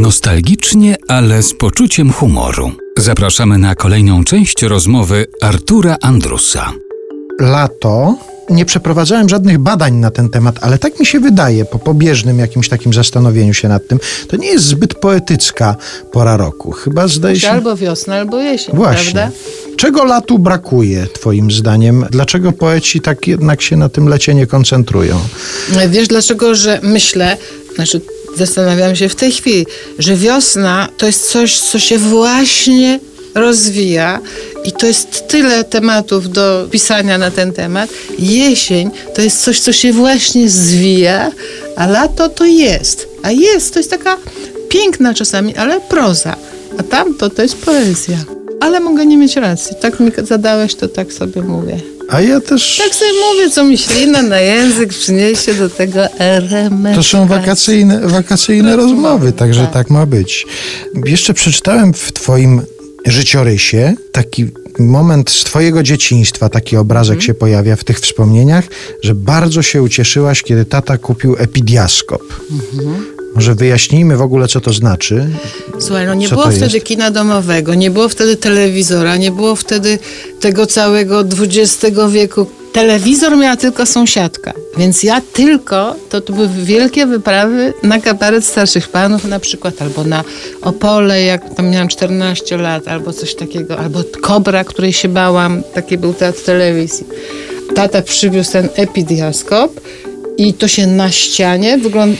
Nostalgicznie, ale z poczuciem humoru. Zapraszamy na kolejną część rozmowy Artura Andrusa. lato. Nie przeprowadzałem żadnych badań na ten temat, ale tak mi się wydaje, po pobieżnym jakimś takim zastanowieniu się nad tym, to nie jest zbyt poetycka pora roku. Chyba zdaje się. Albo wiosna, albo jesień, Właśnie. prawda? Czego latu brakuje, Twoim zdaniem? Dlaczego poeci tak jednak się na tym lecie nie koncentrują? Wiesz dlaczego, że myślę, znaczy zastanawiam się w tej chwili, że wiosna to jest coś, co się właśnie rozwija i to jest tyle tematów do pisania na ten temat. Jesień to jest coś, co się właśnie zwija, a lato to jest. A jest, to jest taka piękna czasami, ale proza. A tamto to jest poezja. Ale mogę nie mieć racji. Tak mi zadałeś, to tak sobie mówię. A ja też. Tak sobie mówię, co mi ślina na język przyniesie do tego RMS. To są wakacyjne, wakacyjne rozmowy, także tak ma być. Jeszcze przeczytałem w Twoim życiorysie taki moment z Twojego dzieciństwa, taki obrazek się pojawia w tych wspomnieniach, że bardzo się ucieszyłaś, kiedy tata kupił epidiaskop. Może wyjaśnijmy w ogóle, co to znaczy. Słuchaj, no nie Co było wtedy jest? kina domowego, nie było wtedy telewizora, nie było wtedy tego całego XX wieku. Telewizor miała tylko sąsiadka, więc ja tylko, to, to były wielkie wyprawy na kabaret starszych panów na przykład, albo na Opole, jak tam miałam 14 lat, albo coś takiego, albo Kobra, której się bałam, taki był teatr telewizji. Tata przywiózł ten epidiaskop i to się na ścianie wygląda...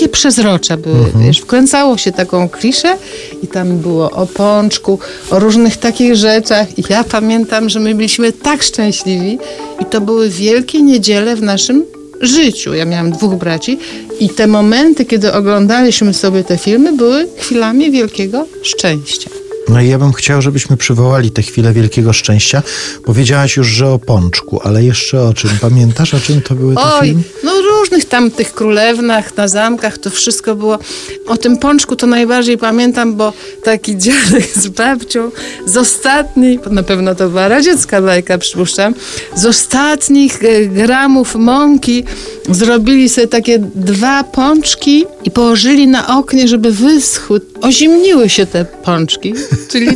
Takie przezrocze były, wiesz, wkręcało się taką kliszę i tam było o pączku, o różnych takich rzeczach i ja pamiętam, że my byliśmy tak szczęśliwi i to były wielkie niedziele w naszym życiu. Ja miałam dwóch braci i te momenty, kiedy oglądaliśmy sobie te filmy, były chwilami wielkiego szczęścia. No i ja bym chciał, żebyśmy przywołali tę chwilę wielkiego szczęścia. Powiedziałaś już, że o pączku, ale jeszcze o czym? Pamiętasz, o czym to były te Oj, no różnych tam tych królewnach, na zamkach, to wszystko było. O tym pączku to najbardziej pamiętam, bo taki dziadek z babcią z ostatniej, na pewno to była radziecka bajka, przypuszczam, z ostatnich e, gramów mąki zrobili sobie takie dwa pączki i położyli na oknie, żeby wyschły. Ozimniły się te pączki. Czyli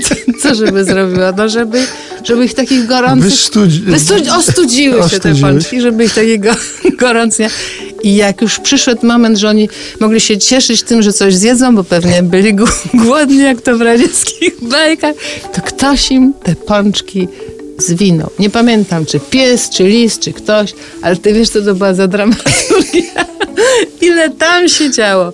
co, żeby zrobiło? No, żeby, żeby ich takich gorących... Wystudzi- Wystudzi- ostudziły się te pączki, żeby ich takiego gorącnia. I jak już przyszedł moment, że oni mogli się cieszyć tym, że coś zjedzą, bo pewnie byli głodni, jak to w radzieckich bajkach, to ktoś im te pączki zwinął. Nie pamiętam, czy pies, czy lis, czy ktoś, ale ty wiesz, co to była za dramaturgia. Ile tam się działo.